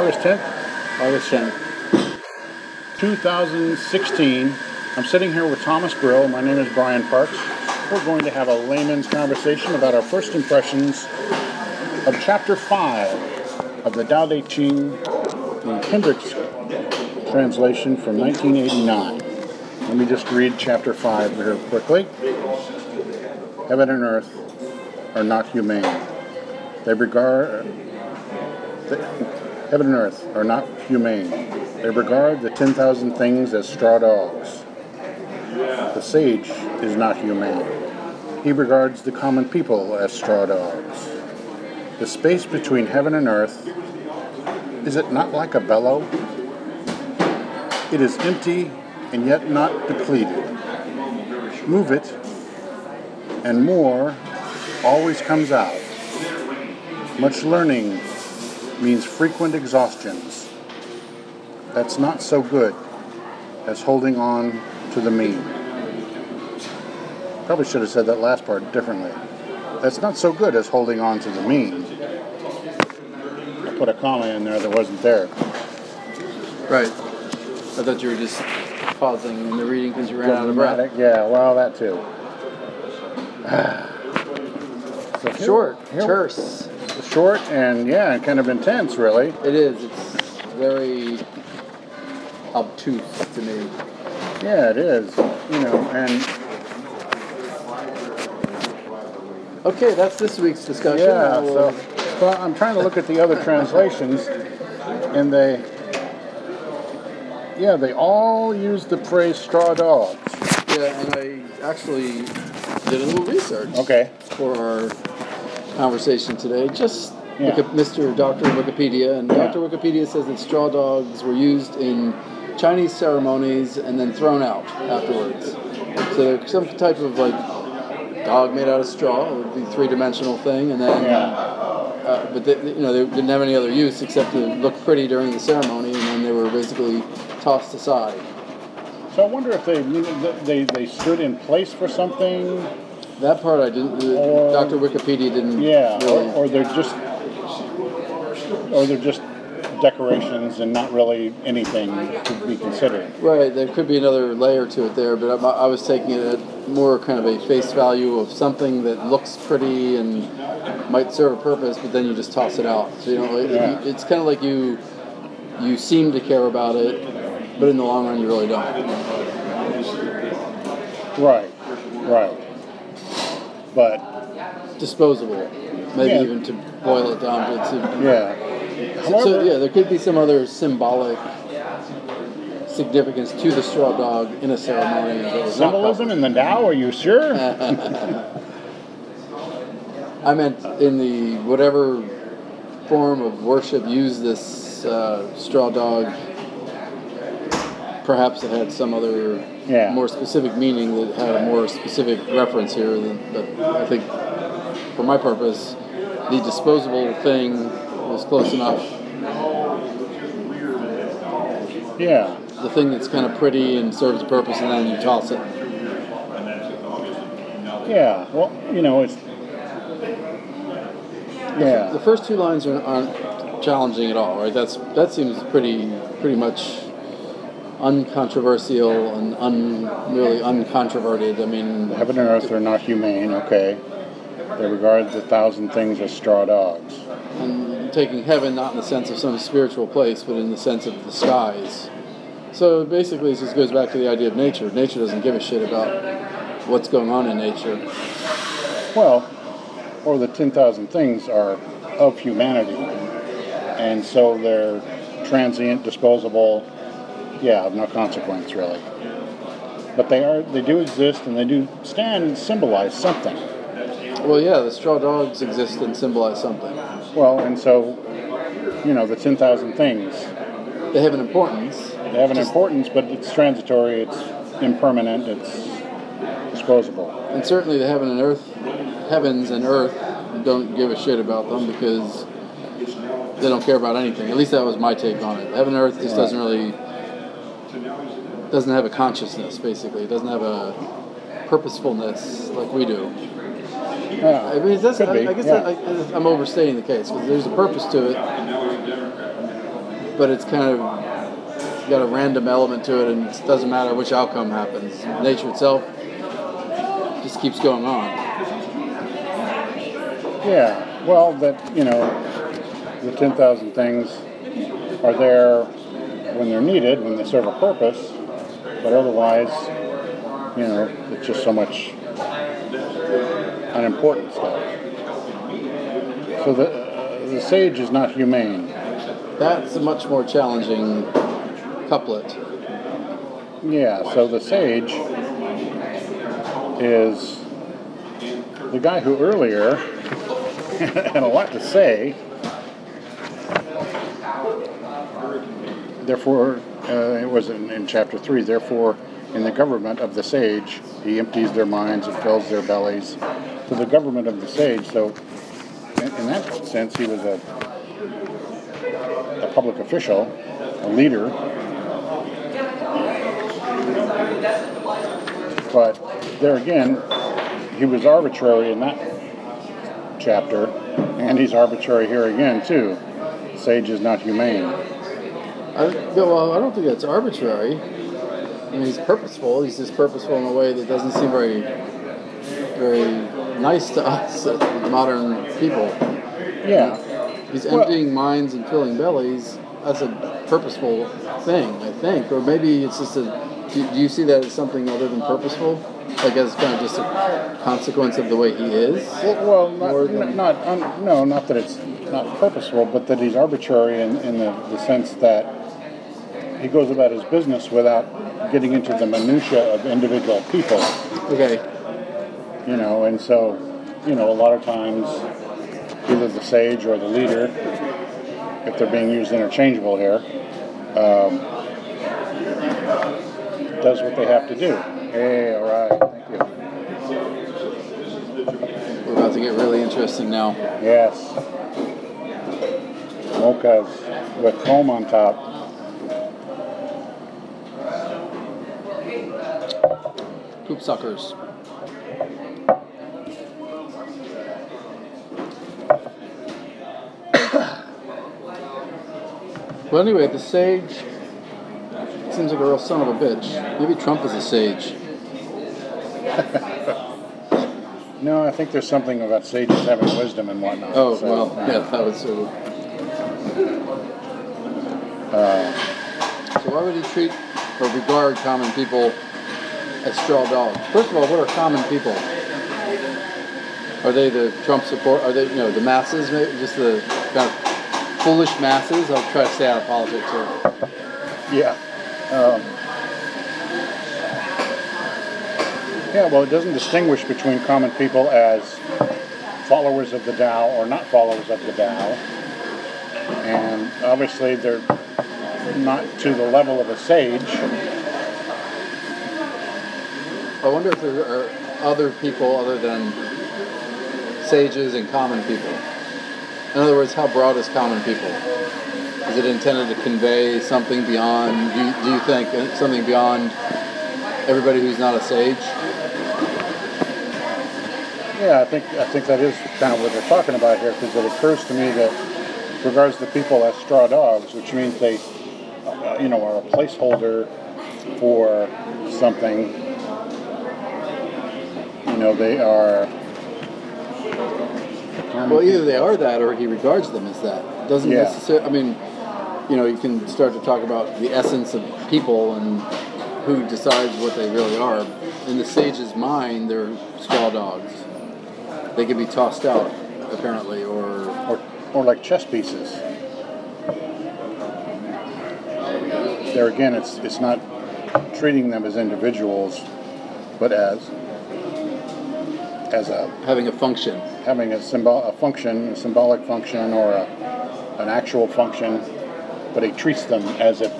August 10th, August 10th. 2016. I'm sitting here with Thomas Brill. My name is Brian Parks. We're going to have a layman's conversation about our first impressions of Chapter 5 of the Tao Te Ching in Henricks' translation from 1989. Let me just read Chapter 5 here quickly. Heaven and earth are not humane. They regard heaven and earth are not humane. They regard the 10,000 things as straw dogs. The sage is not humane. He regards the common people as straw dogs. The space between heaven and earth, is it not like a bellow? It is empty and yet not depleted. Move it, and more always comes out. Much learning means frequent exhaustions. That's not so good as holding on to the mean. Probably should have said that last part differently. That's not so good as holding on to the mean. I put a comma in there that wasn't there. Right. I thought you were just pausing in the reading because you ran out of breath. Yeah, well, that too. So Short, here- terse. Short and yeah, kind of intense, really. It is. It's very obtuse to me. Yeah, it is. You know, and Okay, that's this week's discussion. yeah. Will- So, well, I'm trying to look at the other translations, and they, yeah, they all use the phrase "straw dogs." yeah, and I actually did a little research Okay. for our conversation today. Just Yeah. look at Mr. Doctor Wikipedia, and Yeah. Dr. Wikipedia says that straw dogs were used in Chinese ceremonies and then thrown out afterwards. So they're some type of like dog made out of straw. Would be three dimensional thing, and then. Yeah. Uh, but they, you know they didn't have any other use except to look pretty during the ceremony, and then they were basically tossed aside. So I wonder if they they they stood in place for something. That part I didn't. Or- Dr. Wikipedia didn't. Yeah, really- or, or they're just, or they're just decorations and not really anything to be considered. right. There could be another layer to it there, but I, I was taking it at more kind of a face value of something that looks pretty and might serve a purpose, but then you just toss it out. So you know, it, Yeah. it's kind of like you you seem to care about it, but in the long run, you really don't. Right, right. But Disposable, maybe Yeah. even to boil it down to. to yeah, So, however, yeah, there could be some other symbolic significance to the straw dog in a ceremony. that was not symbolism in the Tao. Are you sure? I meant in the whatever form of worship used this uh, straw dog. Perhaps it had some other Yeah. more specific meaning that had a more specific reference here. Than, but I think, for my purpose, the disposable thing was close enough. Yeah, the thing that's kind of pretty and serves a purpose, and then you toss it. yeah. Well, you know, it's Yeah. The yeah, first two lines are, aren't challenging at all, right? That's that seems pretty pretty much uncontroversial and un, really uncontroverted. I mean, heaven and earth are not humane. Okay, they regard the thousand things as straw dogs. and taking heaven not in the sense of some spiritual place, but in the sense of the skies. So basically, this just goes back to the idea of nature. Nature doesn't give a shit about what's going on in nature. Well, or the 10,000 things are of humanity. And so they're transient, disposable, yeah, of no consequence really. But they are they do exist and they do stand and symbolize something. Well, yeah, the straw dogs exist and symbolize something. Well, and so you know, the 10,000 things, They have an importance. they have an importance, but it's transitory, it's impermanent, it's disposable. And certainly the heaven and earth, heavens and earth don't give a shit about them because they don't care about anything. At least that was my take on it. Heaven and earth just doesn't really doesn't have a consciousness. Basically, it doesn't have a purposefulness like we do. Yeah, I mean, that's, I, I guess yeah. I, I'm overstating the case because there's a purpose to it. but it's kind of got a random element to it, and it doesn't matter which outcome happens. Nature itself just keeps going on. Yeah, well, that, you know, the 10,000 things are there when they're needed, when they serve a purpose, but otherwise, you know, it's just so much unimportant stuff. So the, uh, the sage is not humane. That's a much more challenging couplet. Yeah, so the sage is the guy who earlier had a lot to say. Therefore, uh, it was in, in chapter 3, therefore, in the government of the sage, he empties their minds and fills their bellies. So the government of the sage, so in, in that sense, he was a, a public official, a leader, But there again, he was arbitrary in that chapter, and he's arbitrary here again too. Sage is not humane. I, well, I don't think that's arbitrary. I mean, he's purposeful. He's just purposeful in a way that doesn't seem very, very nice to us, uh, modern people. Yeah. He's Well- emptying minds and filling bellies. That's a purposeful thing, I think. Or maybe it's just a. Do, do you see that as something other than purposeful? Like as kind of just a consequence of the way he is? Well, well not, than- not un, no, not that it's not purposeful, but that he's arbitrary in, in the, the sense that he goes about his business without getting into the minutia of individual people. Okay. you know, and so, you know, a lot of times either the sage or the leader, if they're being used interchangeable here, um, does what they have to do. Hey, all right, thank you. We're about to get really interesting now. Yes. Mochas with foam on top. Poop suckers. well, anyway, the sage seems like a real son of a bitch. Maybe Trump is a sage. No, I think there's something about sages having wisdom and whatnot. Oh, so, well, uh, yeah, that would sort of. so, why would he treat or regard common people straw dogs? First of all, what are common people? Are they the Trump support? Are they, you know, the masses, maybe? Just the kind of foolish masses? I'll try to stay out of politics here. Yeah. Um, yeah, well, it doesn't distinguish between common people as followers of the Tao or not followers of the Tao. And obviously, they're not to the level of a sage. I wonder if there are other people other than sages and common people. In other words, how broad is common people? Is it intended to convey something beyond, do you, do you think, uh, something beyond everybody who's not a sage? Yeah, I think I think that is kind of what they're talking about here, because it occurs to me that regards the people as straw dogs, which means they, uh, you know, are a placeholder for something. You know, they are. Well, either they are that or he regards them as that. Doesn't Yeah. necessarily, I mean, you know, you can start to talk about the essence of people and who decides what they really are. In the sage's mind, they're straw dogs. They can be tossed out, apparently, or or, or like chess pieces. There again, it's it's not treating them as individuals, but as as a having a function. having a symbol a function, a symbolic function, or a, an actual function, but he treats them as if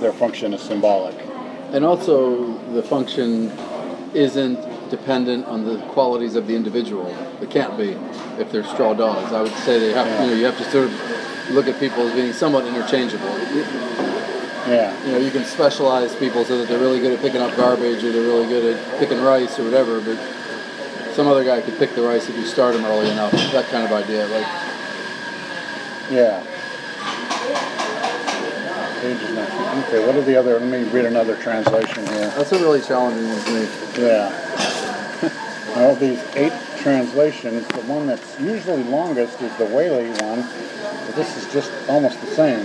their function is symbolic. And also, the function isn't dependent on the qualities of the individual. It can't be if they're straw dogs. I would say they have, you know, you have to sort of look at people as being somewhat interchangeable. Yeah, You know, you can specialize people so that they're really good at picking up garbage or they're really good at picking rice or whatever, but some other guy could pick the rice if you start him early enough. That kind of idea. Like, yeah. sage is not. Okay, what are the other? Let me read another translation here. That's a really challenging one to me. Yeah. well, these eight translations, the one that's usually longest is the Waley one, but this is just almost the same.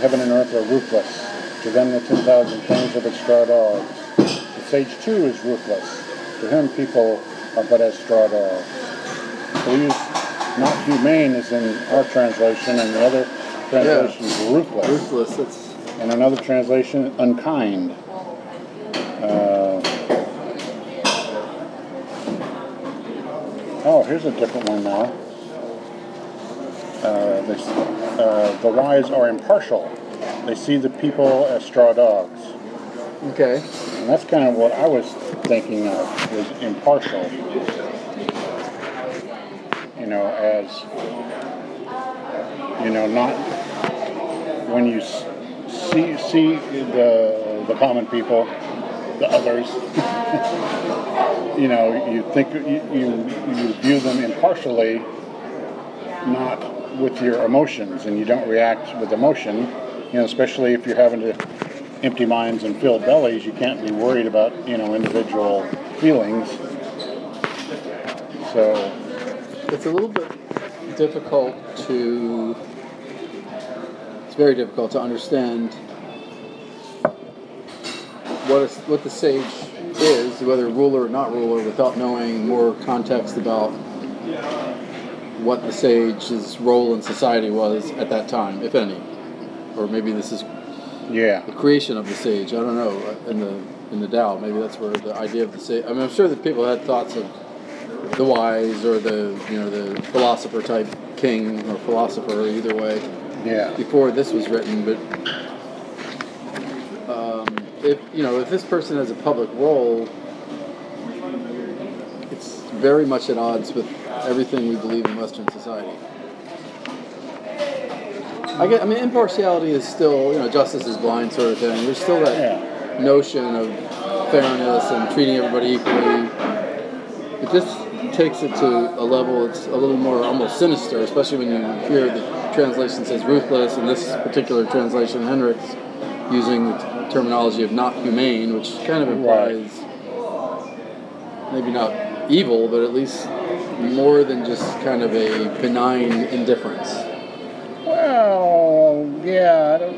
Heaven and earth are ruthless. To them, the 10,000 things are but straw dogs. The sage, too, is ruthless. To him, people are but as straw dogs. We use not humane is in our translation, and the other translation is ruthless. Ruthless. It's And another translation, unkind. Uh, oh, here's a different one now. Uh, this, uh, the wise are impartial. They see the people as straw dogs. okay. And that's kind of what I was thinking of, was impartial. You know, as, you know, not, when you see, see the, the common people, the others, you know, you think, you, you, you view them impartially, not with your emotions, and you don't react with emotion, you know, especially if you're having to empty minds and filled bellies, you can't be worried about, you know, individual feelings. So, It's a little bit difficult to. It's very difficult to understand what is what the sage is, whether ruler or not ruler, without knowing more context about what the sage's role in society was at that time, if any. Or maybe this is yeah. the creation of the sage. I don't know in the in the Tao. Maybe that's where the idea of the sage. I mean, I'm sure that people had thoughts of the wise or the you know the philosopher type king or philosopher either way Yeah. before this was written. But um, if you know if this person has a public role, it's very much at odds with everything we believe in Western society. I get. I mean, impartiality is still, you know, justice is blind sort of thing. There's still that Yeah. notion of fairness and treating everybody equally. It just takes it to a level that's a little more almost sinister, especially when you hear the translation says ruthless, and this particular translation, Henricks, using the terminology of not humane, which kind of implies maybe not evil, but at least more than just kind of a benign indifference. Well, yeah. I don't,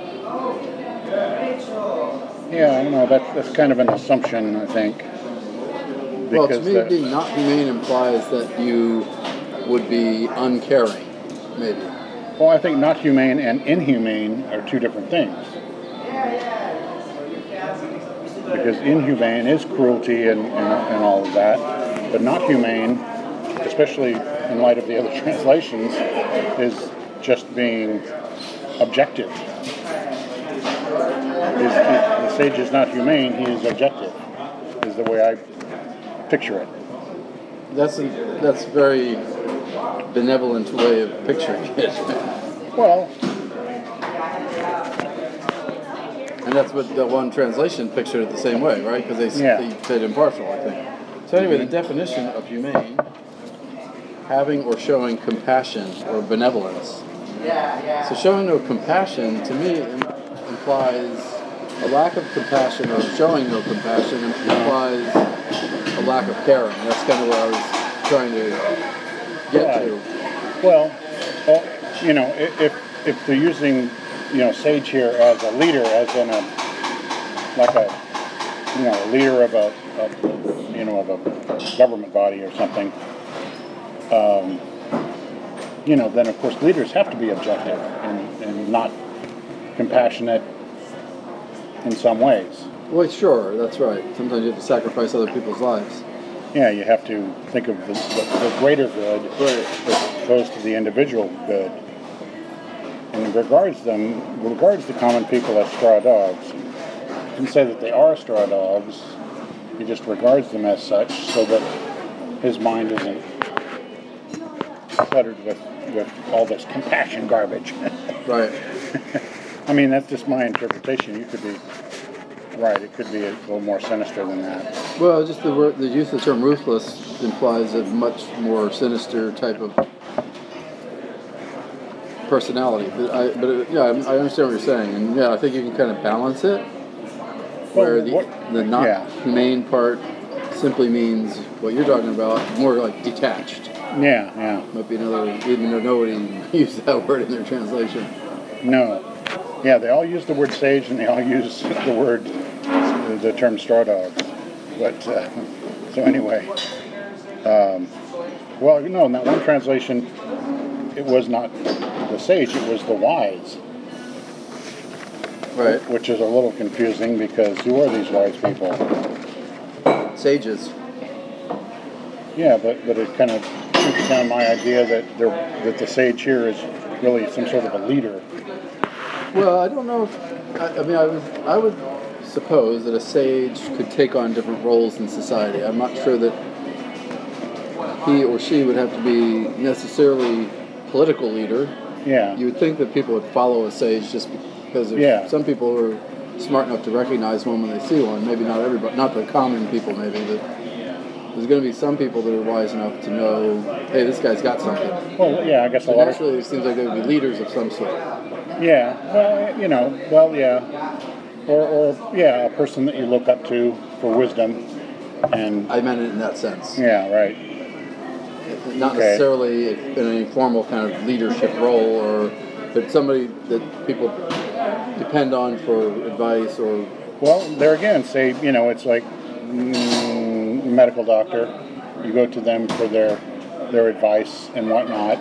yeah, I don't know. That's, that's kind of an assumption, I think. Well, to Because me, being not humane implies that you would be uncaring, maybe. Well, I think not humane and inhumane are two different things. Because inhumane is cruelty and, and, and all of that, but not humane, especially in light of the other translations, is just being objective. The sage is not humane, he is objective, is the way I picture it. That's a that's very benevolent way of picturing it, Well, and that's what the one translation pictured it the same way, right? Because they, Yeah. they said impartial, I think. So anyway, the mm-hmm. definition of humane: having or showing compassion or benevolence. Yeah, yeah. So showing no compassion to me implies a lack of compassion or showing no compassion implies a lack of caring. That's kind of what I was trying to get to. Well, well, you know, if if they're using, you know, Sage here as a leader, as in a like a, you know, a leader of a, of, you know, of a government body or something, um, you know, then of course leaders have to be objective and, and not compassionate in some ways. Well, sure, that's right. Sometimes you have to sacrifice other people's lives. Yeah, you have to think of the, the, the greater good Right. as opposed to the individual good. And regards them, regards the common people as straw dogs. Didn't say that they are straw dogs. He just regards them as such, so that his mind isn't cluttered with with all this compassion garbage. Right. I mean, that's just my interpretation. You could be right. It could be a little more sinister than that. Well, just the word, the use of the term ruthless implies a much more sinister type of personality. But I, but it, yeah, I I understand what you're saying, and yeah, I think you can kind of balance it, where Well, the what- the not yeah. humane part simply means what you're talking about, more like detached. Yeah, yeah. Might be another, even though nobody used that word in their translation. No. Yeah, they all use the word sage and they all use the word, the term straw dogs. But, uh, so anyway. Um, well, no, in that one translation, it was not the sage, it was the wise, Right. which is a little confusing because who are these wise people? Sages. Yeah, but, but it kind of shoots down my idea that that the sage here is really some sort of a leader. Well, I don't know. If, I, I mean, I would, I would suppose that a sage could take on different roles in society. I'm not sure that he or she would have to be necessarily political leader. Yeah. You would think that people would follow a sage just because there's Yeah. some people who are smart enough to recognize one when they see one. Maybe not everybody, not the common people, maybe, but there's going to be some people that are wise enough to know, hey, this guy's got something. Well, yeah, I guess a lot of naturally, it seems like they would be leaders of some sort. Yeah, well, you know, well, yeah, or, or yeah, a person that you look up to for wisdom, and I meant it in that sense. yeah, right, not Okay. necessarily in any formal kind of leadership role or but somebody that people depend on for advice or well, there again, say you know, it's like mm, medical doctor, you go to them for their their advice and whatnot,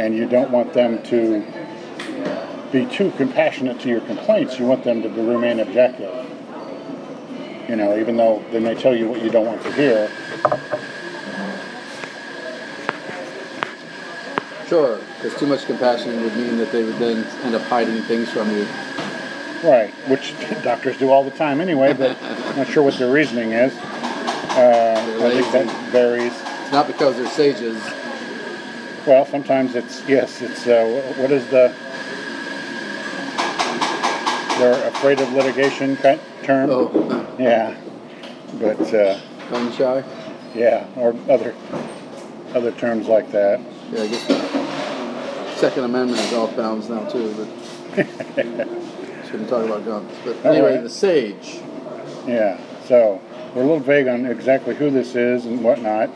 and you don't want them to be too compassionate to your complaints. You want them to remain objective. You know, even though they may tell you what you don't want to hear. sure because too much compassion would mean that they would then end up hiding things from you Right, which doctors do all the time anyway, but I'm not sure what their reasoning is. Uh, I think that varies. it's not because they're sages Well, sometimes it's, yes, it's, uh, what is the, they're afraid of litigation ki- term? oh Yeah, but, uh, gun shy yeah, or other, other terms like that. yeah I guess second amendment is off bounds now too but shouldn't talk about guns but anyway right. the sage Yeah, so we're a little vague on exactly who this is and whatnot,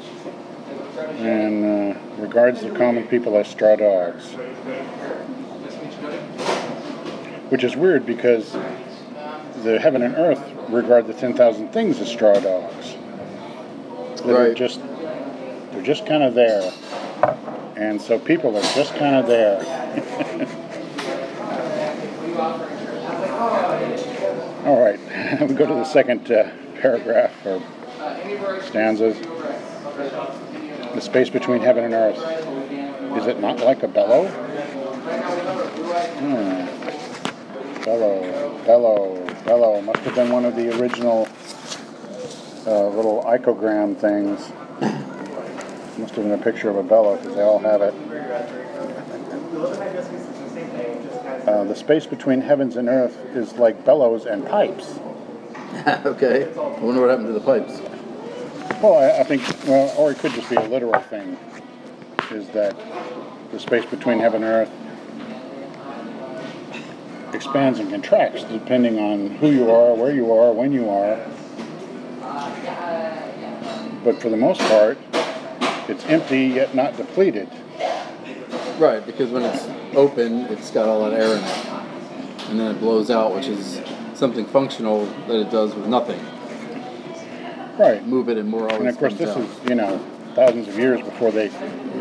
and uh, regards the common people as straw dogs. Which is weird because the heaven and earth regard the 10,000 things as straw dogs. That Right. just, they're just kind of there. And so people are just kind of there. All right, we go to the second uh, paragraph or stanzas. The space between heaven and earth. Is it not like a bellow? Hmm. Bellow, bellow, bellow. Must have been one of the original uh, little ideogram things. Must have been a picture of a bellow because they all have it. Uh, the space between heavens and earth is like bellows and pipes. okay I wonder what happened to the pipes Well, I, I think, well, or it could just be a literal thing, is that the space between heaven and earth expands and contracts depending on who you are, where you are, when you are. But for the most part, it's empty yet not depleted. Right, because when it's open, it's got all that air in it. And then it blows out, which is something functional that it does with nothing. Right. Move it and more always And of course, this out. is, you know, thousands of years before they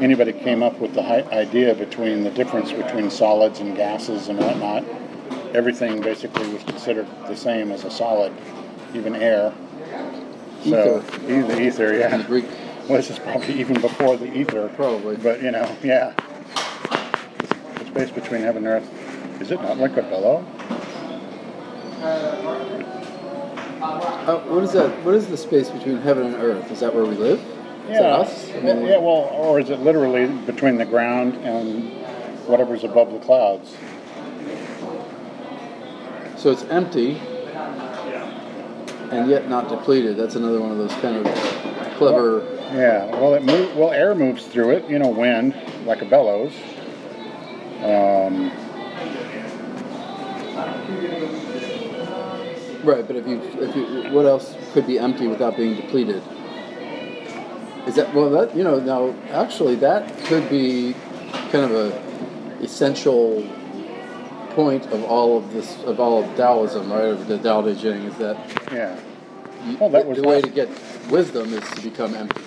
anybody came up with the idea between the difference between solids and gases and whatnot. Everything basically was considered the same as a solid, even air. So, Ether. the ether, In yeah. Greek, Well, this is probably even before the ether. Probably. But, you know, yeah. The space between heaven and earth, is it not like a bellow? Uh, what is that? What is the space between heaven and earth? Is that where we live? Is that us? I mean, yeah, well, or is it literally between the ground and whatever's above the clouds? So it's empty and yet not depleted. That's another one of those kind of clever. Yeah, well, it move, well, air moves through it, you know, wind, like a bellows. Um, Right, but if you, if you, what else could be empty without being depleted? Is that well? That you know now actually that could be kind of a essential point of all of this of all of Taoism, right? Of the Tao Te Ching is that yeah. you, Well, that was the way to get wisdom is to become empty.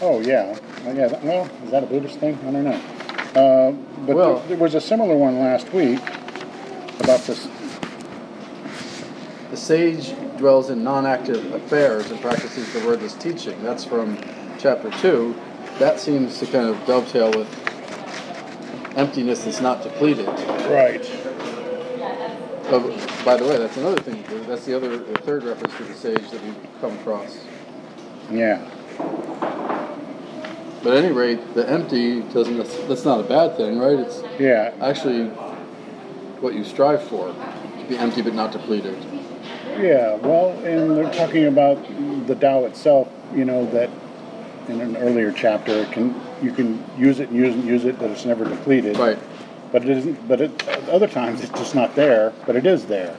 Oh yeah. Uh, yeah. that- Well, is that a Buddhist thing? I don't know. Uh, but Well- there, there was a similar one last week about this. The sage dwells in non-active affairs and practices the wordless teaching. That's from chapter two. That seems to kind of dovetail with emptiness that's not depleted. Right. Oh, by the way, that's another thing. That's the other, the third reference to the sage that we've come across. Yeah. But at any rate, the empty doesn't. That's, that's not a bad thing, right? It's Yeah. actually what you strive for: to be empty but not depleted. Yeah, well, and they're talking about the Tao itself. You know that in an earlier chapter, it can you can use it and use it and use it, that it's never depleted. Right. But it isn't. But it, other times it's just not there, but it is there.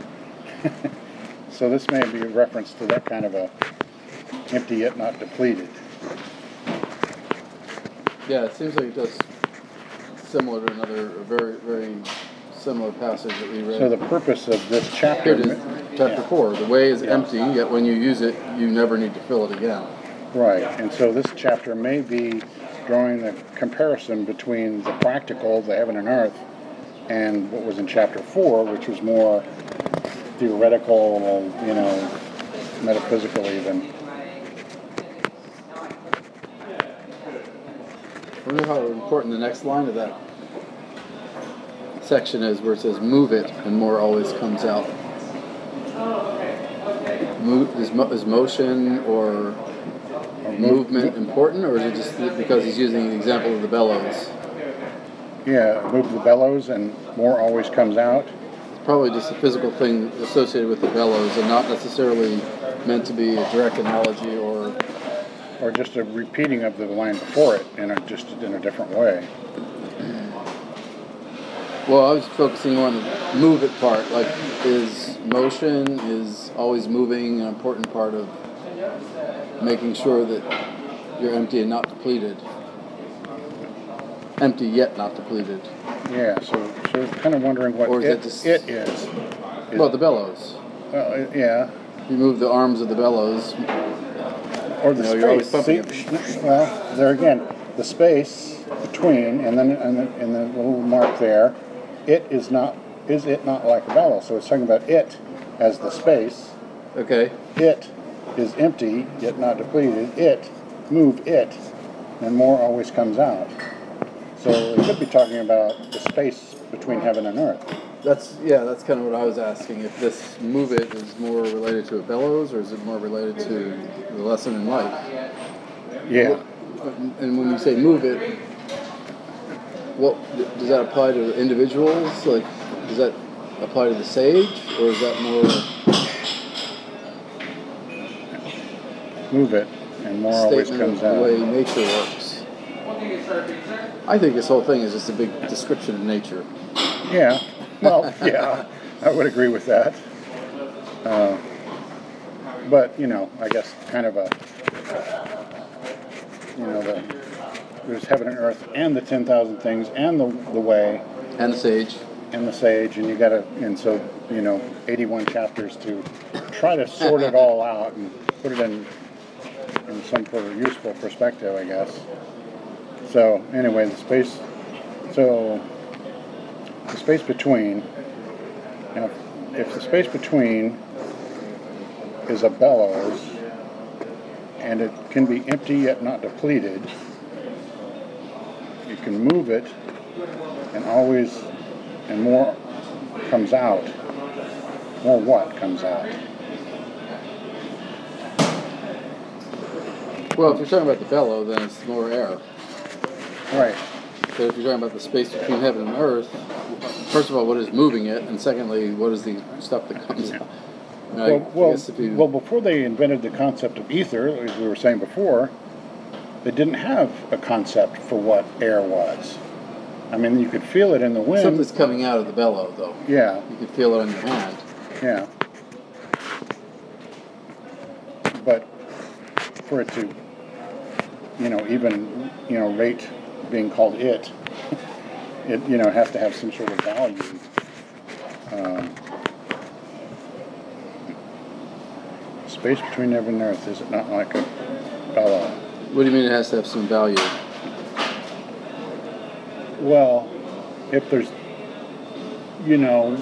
so this may be a reference to that kind of a empty yet not depleted. Yeah, it seems like it does similar to another very very similar passage that we read. So the purpose of this chapter. Here it is, chapter Yeah. four. The way is Yeah. empty, yet when you use it, you never need to fill it again. Right, and so this chapter may be drawing the comparison between the practical, the heaven and earth, and what was in chapter four, which was more theoretical, you know, metaphysical even. I wonder how important the next line of that section is, where it says "move it" and more always comes out. Move, is, mo- is motion or Or movement important, or is it just because he's using the example of the bellows? Yeah, move the bellows and more always comes out. It's probably just a physical thing associated with the bellows, and not necessarily meant to be a direct analogy or Or just a repeating of the line before it in a, just in a different way. Well, I was focusing on the move it part. Like, is motion is always moving an important part of making sure that you're empty and not depleted. Empty yet not depleted. Yeah, so, so kind of wondering what Or is it, it just- it is. Is- Well, the bellows. uh, yeah, You move the arms of the bellows. Or the you're always space. pumping See, well, there again, the space between, and then and the, and the little mark there, it is not. Is it not like a bellow? So it's talking about it as the space. Okay. It is empty yet not depleted. It, move it, and more always comes out. So it could be talking about the space between heaven and earth. That's yeah. That's kind of what I was asking. If this move it is more related to a bellows, or is it more related to the lesson in life? Yeah. And when you say move it, what does that apply to individuals? Like, does that apply to the sage, or is that more Move it, and more always comes of the way nature works? I think this whole thing is just a big description of nature. Yeah. Well, yeah, I would agree with that. Uh, but you know, I guess kind of a you know the there's heaven and earth and the ten thousand things and the the way And the sage. and the sage and you got to and so you know 81 chapters to try to sort it all out and put it in in some sort of useful perspective, I guess. So anyway, the space. So the space between. Now, if the space between is a bellows, and it can be empty yet not depleted, you can move it, and always, and more comes out. More what comes out? Well, if you're talking about the bellow, then it's more air. Right. But if you're talking about the space between heaven and earth, first of all, what is moving it, and secondly, what is the stuff that comes out? Well, well, well, before they invented the concept of ether, as we were saying before, they didn't have a concept for what air was. I mean, you could feel it in the wind. Something's coming out of the bellow, though. Yeah, You can feel it on your hand. yeah. But for it to, you know, even, you know, rate being called it, it, you know, has to have some sort of value. Um, space between heaven and earth, is it not like a bellow? What do you mean it has to have some value? Well, if there's, you know,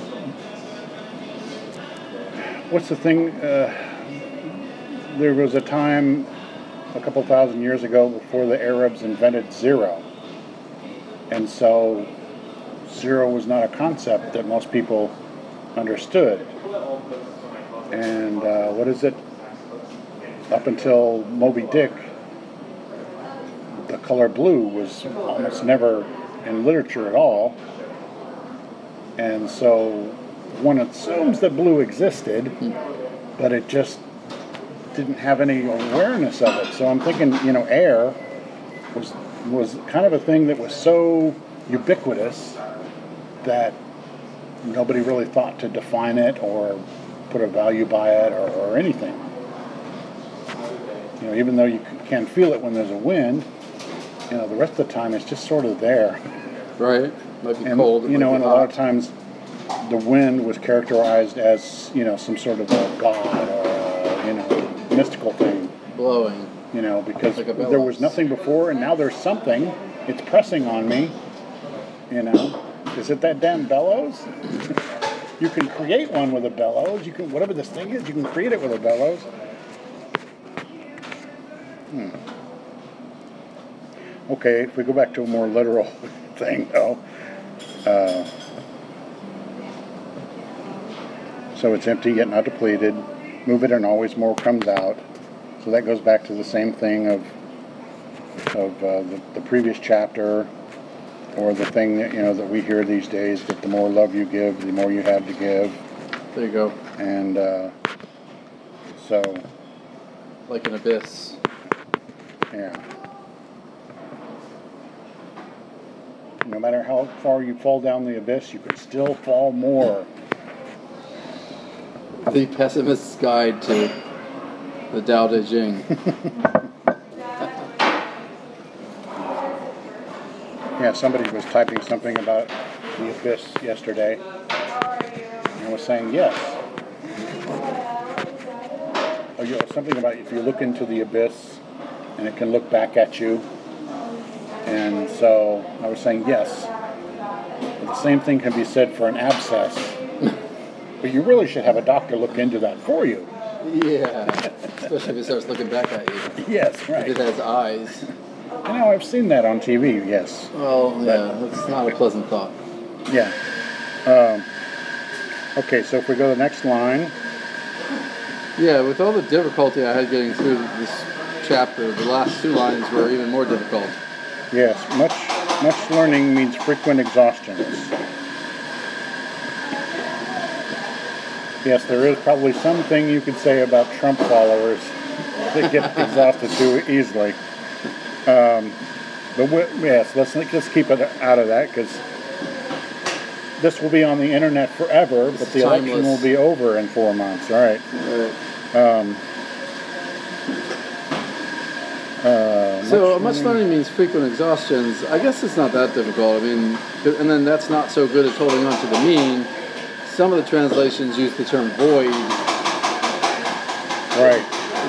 what's the thing? Uh, there was a time a couple thousand years ago before the Arabs invented zero. And so zero was not a concept that most people understood. And uh, what is it? Up until Moby Dick, color blue was almost never in literature at all. And so one assumes that blue existed, but it just didn't have any awareness of it. So I'm thinking, you know, air was was kind of a thing that was so ubiquitous that nobody really thought to define it or put a value by it or, or anything. You know, even though you can feel it when there's a wind, you know, the rest of the time it's just sort of there. Right? Might be And cold. you know, and a lot of times the wind was characterized as you know some sort of a god or a, you know mystical thing. blowing. You know, because Like there was nothing before, and now there's something. It's pressing on me. You know, is it that damn bellows? you can create one with a bellows. You can whatever this thing is, you can create it with a bellows. Hmm. Okay, if we go back to a more literal thing, though. Uh, so it's empty yet not depleted. Move it and always more comes out. So that goes back to the same thing of of uh, the, the previous chapter, or the thing that you know that we hear these days that the more love you give, the more you have to give, There you go. and uh, so Like an abyss. yeah. No matter how far you fall down the abyss, you could still fall more. The pessimist's guide to the Tao Te Ching. Yeah, somebody was typing something about the abyss yesterday. And I was saying yes. Or you know, something about if you look into the abyss and it can look back at you. And so I was saying yes. But the same thing can be said for an abscess. but you really should have a doctor look into that for you. yeah. Especially if it starts looking back at you. Yes, If right. it has eyes. You know, I've seen that on TV, yes. Well, yeah, that's not a pleasant thought. Yeah. Um, okay, so if we go to the next line. Yeah, with all the difficulty I had getting through this chapter, the last two lines were even more difficult. Yes, much much learning means frequent exhaustions. Yes, there is probably something you could say about Trump followers that get exhausted too easily. Um, but we, yes, let's let's keep it out of that because this will be on the internet forever. But It's the election will be over in four months. All right. Right. Um, uh, So much learning means frequent exhaustions. I guess it's not that difficult. I mean, and then that's not so good as holding on to the mean. Some of the translations use the term void. Right.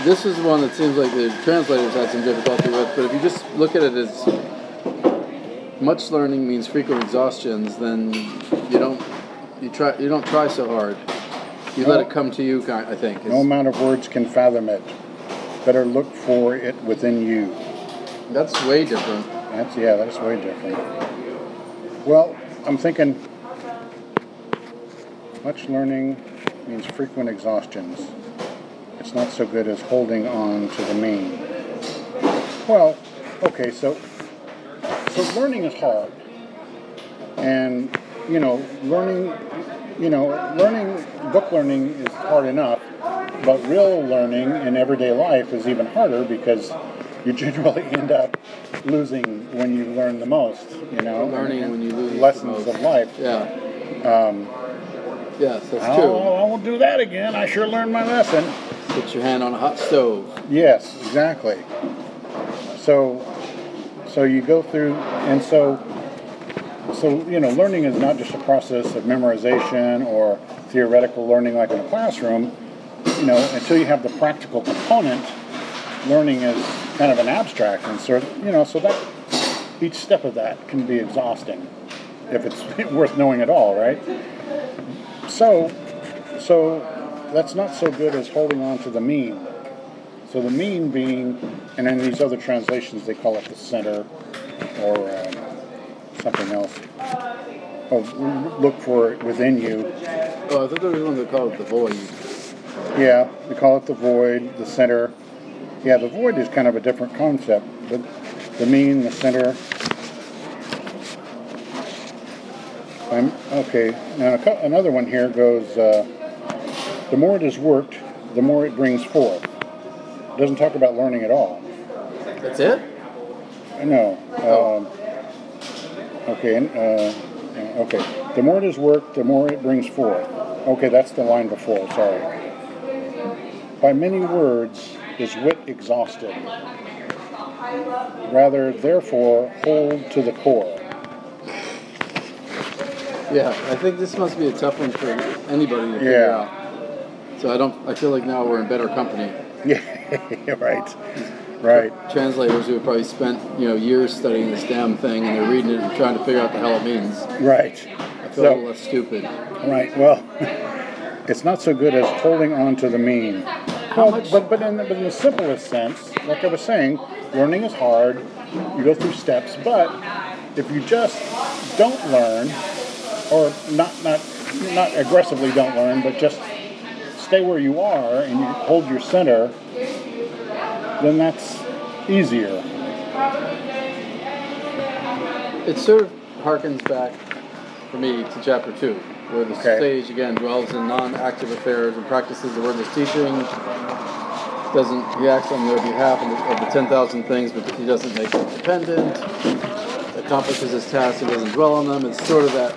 This is one that seems like the translators had some difficulty with. But if you just look at it as much learning means frequent exhaustions, then you don't you try you don't try so hard. You let it come to you. I think. No amount of words can fathom it. Better look for it within you. That's way different. That's yeah, that's way different. Well, I'm thinking much learning means frequent exhaustions. It's not so good as holding on to the mean. Well, okay, so so learning is hard. And you know, learning you know, learning book learning is hard enough, but real learning in everyday life is even harder because you generally end up losing when you learn the most. You know, Learning when you lose the lessons of life. Yeah. Um, Yes, that's oh, true. I won't do that again. I sure learned my lesson. Put your hand on a hot stove. Yes, exactly. So, so you go through, and so, so you know, learning is not just a process of memorization or theoretical learning like in a classroom. You know, until you have the practical component, learning is kind of an abstract, and so you know, so that each step of that can be exhausting if it's worth knowing at all, right? So, so that's not so good as holding on to the mean. So the mean being, and in these other translations they call it the center or um, something else. Oh, look for it within you. Oh, I thought there was one that called it the void. Yeah, they call it the void, the center. Yeah, the void is kind of a different concept, but the mean, the center. I'm, okay, now another one here goes, uh, the more it is worked, the more it brings forth. Doesn't talk about learning at all. That's it? No. Um, okay. Uh, okay. The more it is worked, the more it brings forth. Okay, that's the line before. Sorry. By many words is wit exhausted. Rather, therefore, hold to the core. Yeah, I think this must be a tough one for anybody to figure Yeah. out. So I don't. I feel like now we're in better company. Yeah. right. Right. Translators who have probably spent you know years studying this damn thing and they're reading it and trying to figure out the hell it means. Right. I feel a little less stupid. Right. Well, it's not so good as holding on to the mean. Well, much- but but in, the, but in the simplest sense, like I was saying, learning is hard. You go through steps, but if you just don't learn, or not not not aggressively don't learn, but just stay where you are and you hold your center, then that's easier. It sort of harkens back for me to chapter two, where the Okay. sage again dwells in non-active affairs and practices the wordless teaching. Doesn't he acts on their behalf of the, ten thousand things, but he doesn't make them dependent. Accomplishes his task and doesn't dwell on them. It's sort of that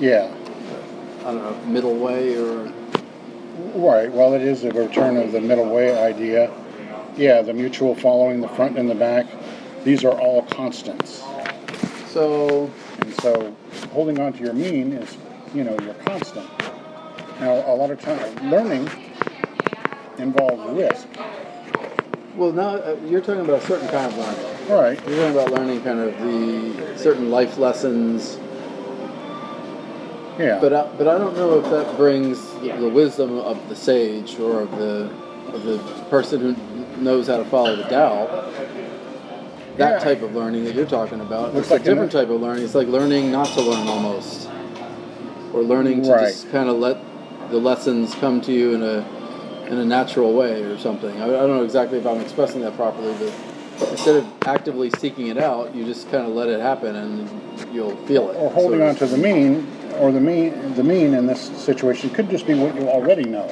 Yeah. I don't know middle way or Right. Well, it is a return of the middle way idea. Yeah, the mutual following, the front and the back. These are all constants. So. And so holding on to your mean is, you know, your constant. Now, a lot of time, learning involves risk. Well, now uh, you're talking about a certain kind of learning. Right. You're talking about learning kind of the certain life lessons Yeah. But I, but I don't know if that brings the, the wisdom of the sage or of the of the person who knows how to follow the Tao. That Yeah. type of learning that you're talking about. Looks it's like a different type of learning. It's like learning not to learn almost, or learning to Right. just kind of let the lessons come to you in a in a natural way or something. I, I don't know exactly if I'm expressing that properly, but instead of actively seeking it out, you just kind of let it happen and you'll feel it. or holding sort on to the mean, or the mean, the mean in this situation could just be what you already know.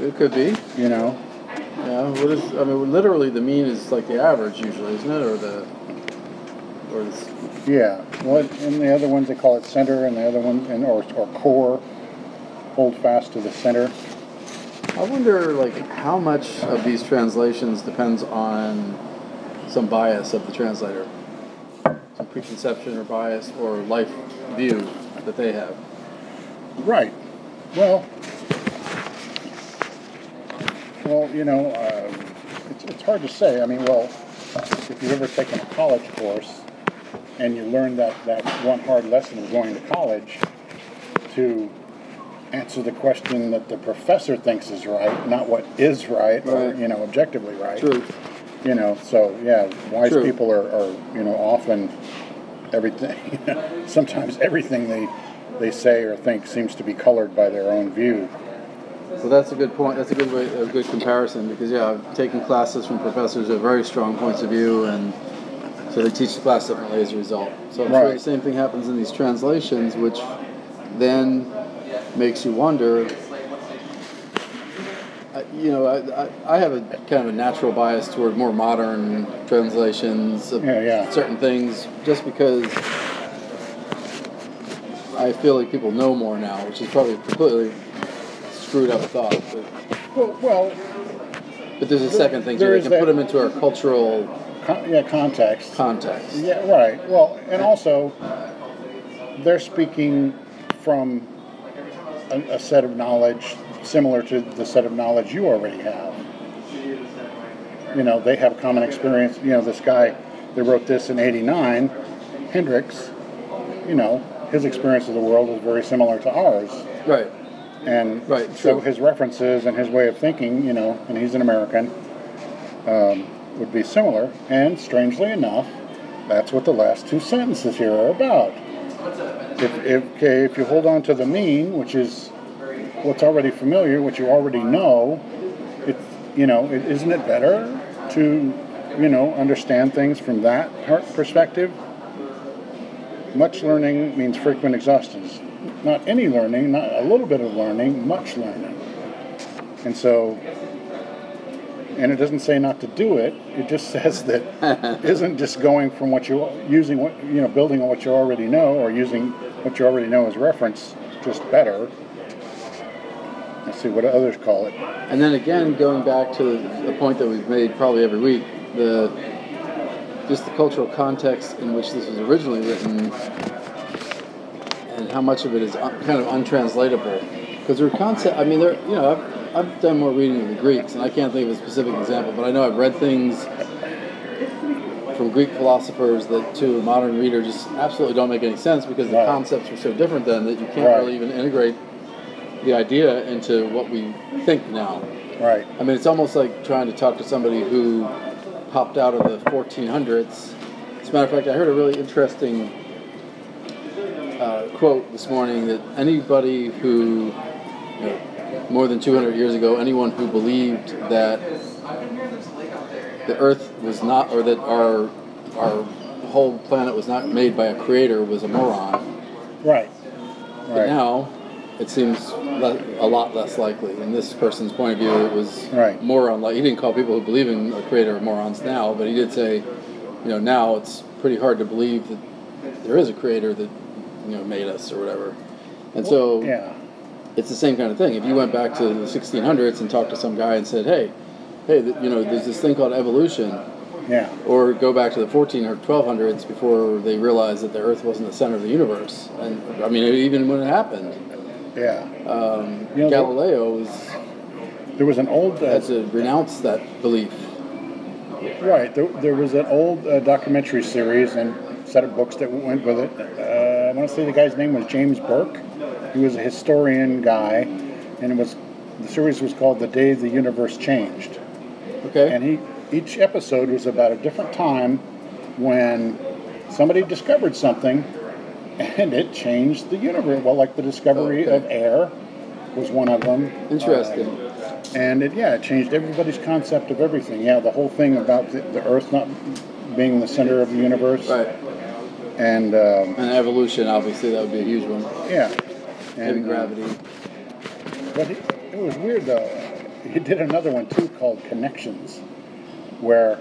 It could be. You know. Yeah, what is? I mean, literally, the mean is like the average usually, isn't it? Or the, or Yeah. Well, in the other ones they call it center, and the other one, and or or core. Hold fast to the center. I wonder, like, how much of these translations depends on some bias of the translator, some preconception or bias or life view that they have. Right. Well, well, you know, um, it's, it's hard to say. I mean, well, if you've ever taken a college course and you learn that, that one hard lesson of going to college to answer the question that the professor thinks is right, not what is right, or, Right. you know, objectively right. Truth. You know, so yeah, wise True. people are, are, you know, often everything, sometimes everything they, they say or think seems to be colored by their own view. So that's a good point. That's a good way, a good comparison because yeah, I've taken classes from professors with very strong points of view, and so they teach the class differently as a result. So I'm sure the same thing happens in these translations, which then makes you wonder you know, I, I, I have a kind of a natural bias toward more modern translations of Yeah, yeah. certain things, just because I feel like people know more now, which is probably completely screwed up thought. But, Well, well but there's a second thing There too. They is can that- put them into our cultural con- yeah, context. context. Yeah, right. Well, and also, they're speaking from a, a set of knowledge similar to the set of knowledge you already have. You know, they have common experience. You know, this guy, they wrote this in 89, Henricks. you know, his experience of the world is very similar to ours. Right. And Right, so his references and his way of thinking, you know, and he's an American, um, would be similar. And strangely enough, that's what the last two sentences here are about. If, if, okay, if you hold on to the mean, which is what's already familiar, what you already know, it, you know, it, isn't it better to, you know, understand things from that perspective? Much learning means frequent exhaustion. Not any learning, not a little bit of learning, much learning. And so, and it doesn't say not to do it. It just says that isn't just going from what you using what you know, building on what you already know, or using what you already know as reference, just better. Let's see what others call it. And then again, going back to the point that we've made probably every week, the just the cultural context in which this was originally written, how much of it is un, kind of untranslatable. Because there are concept. I mean, there. You know, I've, I've done more reading of the Greeks, and I can't think of a specific example, but I know I've read things from Greek philosophers that to a modern reader just absolutely don't make any sense because the Right. concepts are so different then that you can't Right. really even integrate the idea into what we think now. Right. I mean, it's almost like trying to talk to somebody who popped out of the 1400s. As a matter of fact, I heard a really interesting quote this morning that anybody who, you know, more than 200 years ago, anyone who believed that the Earth was not, or that our our whole planet was not made by a creator, was a moron. Right. But Right. now, it seems le- a lot less likely. In this person's point of view, it was Right. more unlikely. He didn't call people who believe in a creator morons now, but he did say, you know, now it's pretty hard to believe that there is a creator that, you know, made us or whatever. And so Yeah. it's the same kind of thing. If you went back to the 1600s and talked to some guy and said, hey, hey, th- you know, there's this thing called evolution, Yeah. or go back to the 14 or 1200s before they realized that the Earth wasn't the center of the universe. And I mean, even when it happened, Yeah. um, You know, Galileo was, There was an old uh, had to renounce that belief. Right. There, there was an old uh, documentary series and set of books that went with it. Uh, want to say the guy's name was James Burke. He was a historian guy, and it was the series was called "The Day the Universe Changed." Okay. And he each episode was about a different time when somebody discovered something, and it changed the universe. Well, like the discovery Okay. of air was one of them. Interesting. Um, and it, yeah, it changed everybody's concept of everything. Yeah, the whole thing about the, the Earth not being the center of the universe, right. And um, And evolution, obviously, that would be a huge one. yeah, and uh, gravity. But he, it was weird though. He did another one too called Connections, where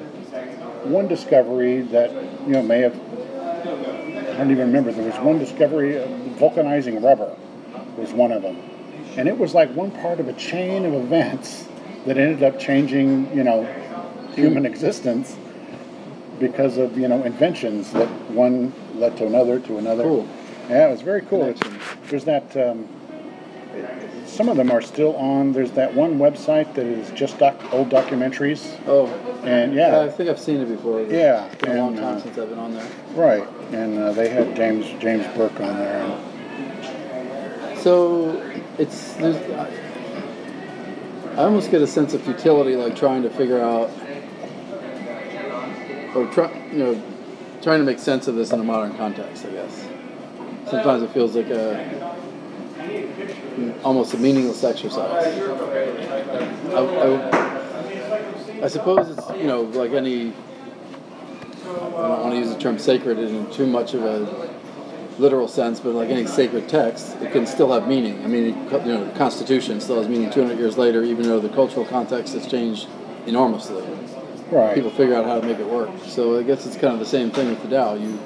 one discovery that you know may have I don't even remember. There was one discovery of vulcanizing rubber was one of them, and it was like one part of a chain of events that ended up changing you know human existence because of you know inventions that one led to another to another. Cool. Yeah, it was very cool. There's that. Um, some of them are still on. There's that one website that is just doc, old documentaries, Oh, and yeah. I think I've seen it before. Yeah, It's been a long time uh, since I've been on there. right. And uh, they had James James Burke on there. So it's there's, I, I almost get a sense of futility, like trying to figure out or try, you know, trying to make sense of this in a modern context. I guess sometimes it feels like a almost a meaningless exercise. I, I, I suppose it's you know like any. I don't want to use the term sacred in too much of a literal sense, but like any sacred text, it can still have meaning. I mean, you know, the Constitution still has meaning 200 years later, even though the cultural context has changed enormously. Right. People figure out how to make it work. So I guess it's kind of the same thing with the Tao. You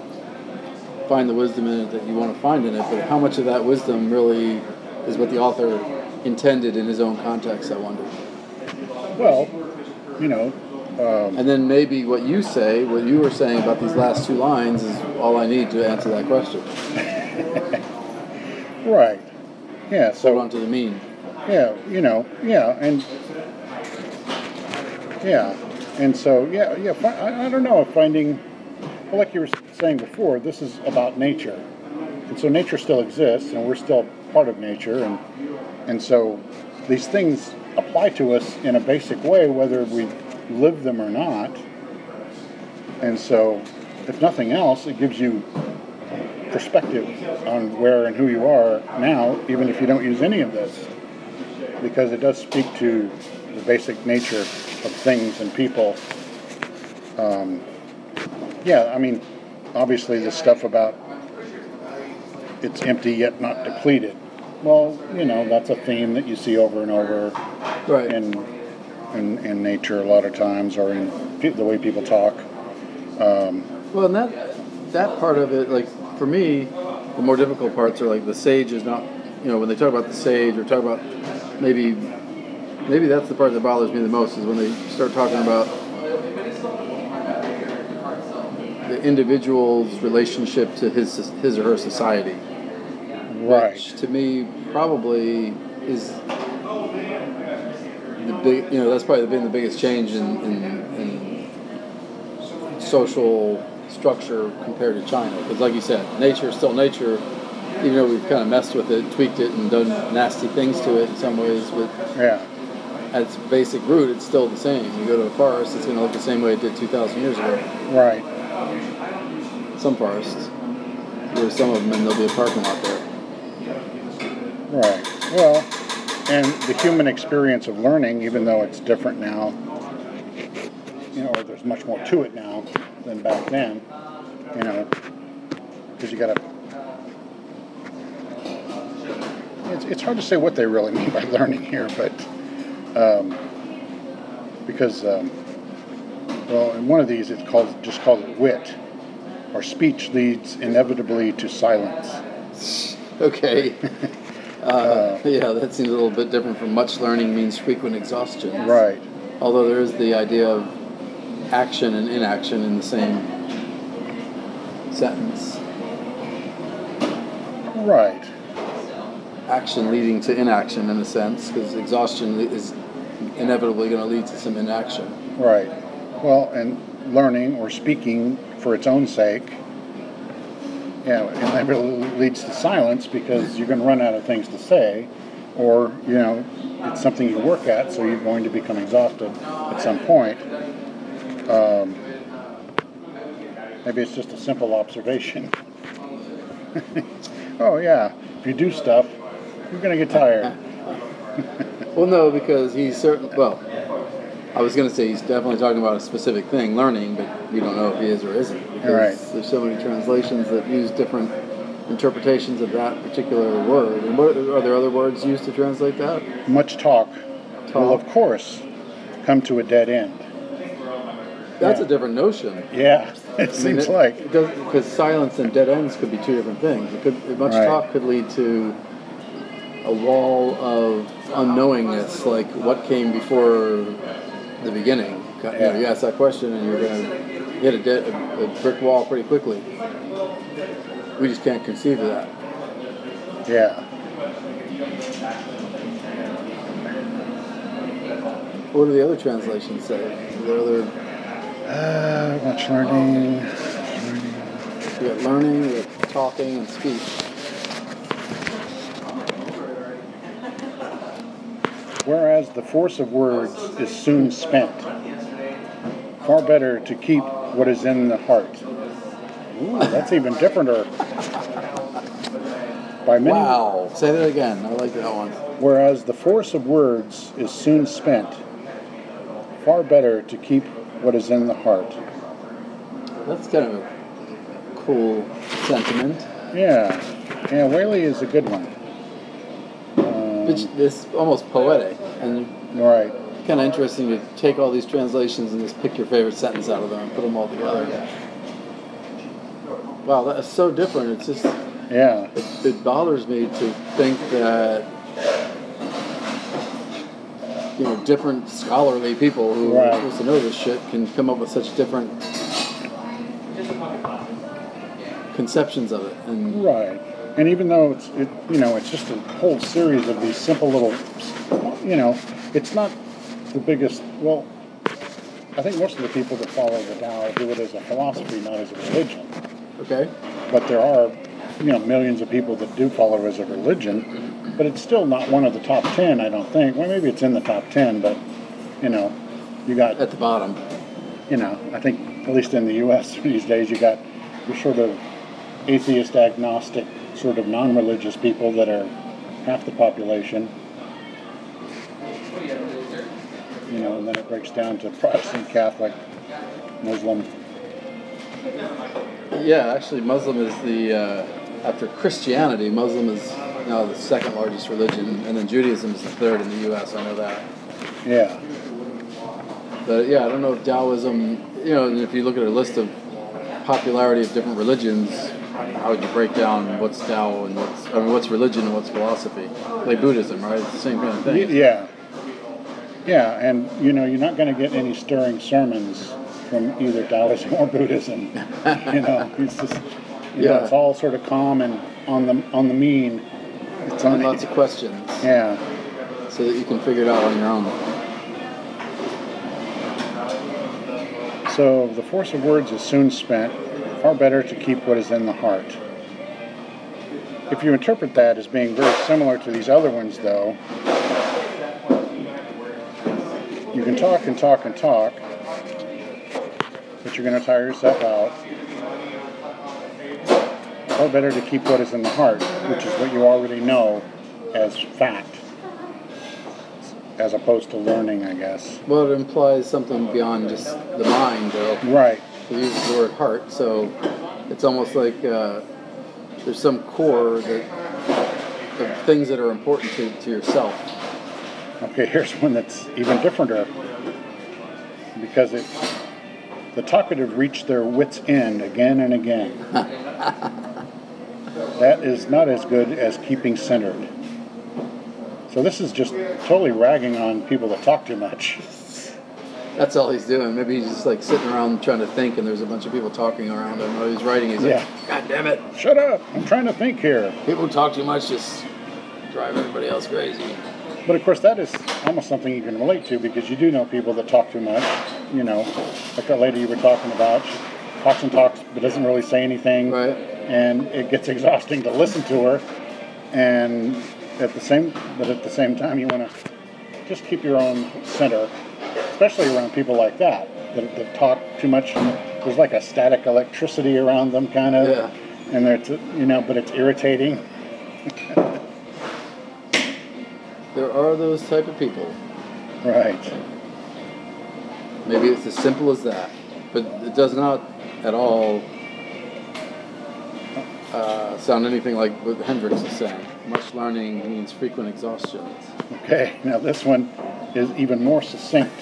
find the wisdom in it that you want to find in it, but how much of that wisdom really is what the author intended in his own context, I wonder. Well, you know, um, And then maybe what you say, what you were saying about these last two lines, is all I need to answer that question. right. Yeah. Hold So on to the mean. yeah, you know, yeah, and yeah, and so yeah, yeah. I, I don't know finding, well, like you were saying before, this is about nature, and so nature still exists, and we're still part of nature, and and so these things apply to us in a basic way, whether we live them or not. And so, if nothing else, it gives you perspective on where and who you are now, even if you don't use any of this, because it does speak to the basic nature of things and people. Um, yeah, I mean, obviously, the stuff about it's empty yet not depleted. Well, you know, that's a theme that you see over and over Right. in in, in nature a lot of times, or in pe- the way people talk. Um, Well, and that that part of it, like for me, the more difficult parts are like the sage is not, you know, when they talk about the sage or talk about maybe maybe that's the part that bothers me the most is when they start talking about the individual's relationship to his his or her society, right. which to me probably is the big, you know, that's probably been the biggest change in, in, in social structure compared to China. Because, like you said, nature is still nature, even though we've kind of messed with it, tweaked it, and done nasty things to it in some ways. But Yeah. At its basic root, it's still the same. You go to a forest, it's going to look the same way it did 2,000 years ago. Right. Some forests. There's some of them, and there'll be a parking lot there. Right. Well, and the human experience of learning, even though it's different now, you know, or there's much more to it now than back then, you know, because you got to. It's, it's hard to say what they really mean by learning here, but um, because um, well, in one of these it's called just called it wit, or speech leads inevitably to silence. Okay. Uh, yeah, that seems a little bit different from much learning means frequent exhaustion. Right. Although there is the idea of action and inaction in the same sentence. Right. Action leading to inaction in a sense, because exhaustion is inevitably going to lead to some inaction. Right. Well, and learning or speaking for its own sake, yeah, really leads to silence because you're going to run out of things to say, or you know, it's something you work at, so you're going to become exhausted at some point. Um, maybe it's just a simple observation. oh yeah, if you do stuff, you're going to get tired. Well, no, because he's certain. Well, I was going to say he's definitely talking about a specific thing, learning, but we don't know if he is or isn't because Right. there's so many translations that use different interpretations of that particular word. And what are there other words used to translate that? Much talk will, of course, come to a dead end. That's Yeah. a different notion. Yeah, it I mean, seems it- like. because silence and dead ends could be two different things. It could much Right. talk could lead to a wall of unknowingness, like what came before the beginning. You, know, you ask that question, and you're going to hit a, dead, a, brick wall pretty quickly. We just can't conceive of that. Yeah. What do the other translations say? Are there other, Uh, much learning. learning. you got learning, you got talking, and speech. Whereas the force of words is soon spent. Far better to keep what is in the heart. Ooh, that's even differenter. By many, Wow! Say that again. I like that one. Whereas the force of words is soon spent. Far better to keep what is in the heart. That's kind of a cool sentiment. Yeah, yeah, Waley is a good one. Which Um, is almost poetic and right. kind of interesting to take all these translations and just pick your favorite sentence out of them and put them all together. Wow, that is so different. It's just Yeah. it, it bothers me to think that you know different scholarly people who Right. are supposed to know this shit can come up with such different conceptions of it. And Right. And even though it's it, you know it's just a whole series of these simple little, you know, it's not the biggest. Well, I think most of the people that follow the Tao do it as a philosophy, not as a religion. okay, But there are, you know, millions of people that do follow it as a religion. But it's still not one of the top ten, I don't think. Well, maybe it's in the top ten, but you know, you got at the bottom. you know, I think at least in the U.S. these days, you got your sort of atheist, agnostic, sort of non-religious people that are half the population. You know, and then it breaks down to Protestant, Catholic, Muslim. Yeah, actually, Muslim is the uh, after Christianity, Muslim is now the second largest religion, and then Judaism is the third in the U.S. I know that. Yeah, But yeah, I don't know if Taoism, you know, if you look at a list of popularity of different religions, how would you break down what's Tao and what's, I mean, what's religion and what's philosophy? Like Buddhism, right? It's the same kind of thing. yeah, yeah, and you know, you're not going to get any stirring sermons from either Taoism or Buddhism. you know, it's just, you know, Yeah. it's all sort of calm and on the on the mean. It's on lots of questions, yeah. so that you can figure it out on your own. So the force of words is soon spent. Far better to keep what is in the heart. If you interpret that as being very similar to these other ones, though, you can talk and talk and talk, but you're going to tire yourself out. Far better to keep what is in the heart, which is what you already know as fact, as opposed to learning, I guess. Well, it implies something beyond just the mind, though. Right. We use the word heart, so it's almost like uh, there's some core that of things that are important to, to yourself. Okay, here's one that's even differenter because it the talkative reach their wits' end again and again. that is not as good as keeping centered. So this is just totally ragging on people that talk too much. That's all he's doing. Maybe he's just like sitting around trying to think, and there's a bunch of people talking around him while he's writing. He's Yeah. like, "God damn it! Shut up! I'm trying to think here. People who talk too much just drive everybody else crazy." But of course, that is almost something you can relate to because you do know people that talk too much. You know, like that lady you were talking about. She talks and talks, but doesn't really say anything. Right. And it gets exhausting to listen to her. And at the same, but at the same time, you want to just keep your own center, especially around people like that that, that talk too much. There's like a static electricity around them, kind of. Yeah. And they're, t- you know, but it's irritating. There are those type of people. Right. Maybe it's as simple as that, but it does not at all uh, sound anything like what Henricks is saying. Much learning means frequent exhaustions. Okay, now this one is even more succinct.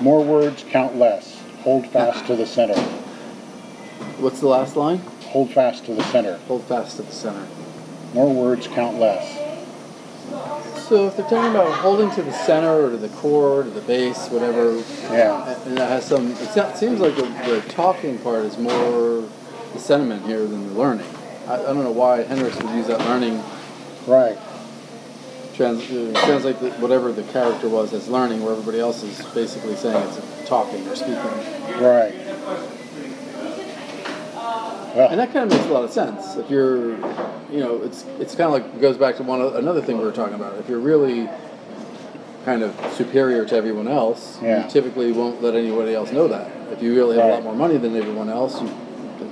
More words count less. Hold fast to the center. What's the last line? Hold fast to the center. Hold fast to the center. More words count less. So if they're talking about holding to the center or to the core, to the base, whatever, Yeah. and that has some, it se- seems like the, the talking part is more the sentiment here than the learning. I, I don't know why Henricks would use that learning, Right. Trans, uh, translate the, whatever the character was as learning, where everybody else is basically saying it's talking or speaking. Right. Well, And that kind of makes a lot of sense. If you're, you know, it's it's kind of like goes back to one another thing we were talking about. If you're really kind of superior to everyone else, Yeah. you typically won't let anybody else know that. If you really have a lot more money than everyone else, you,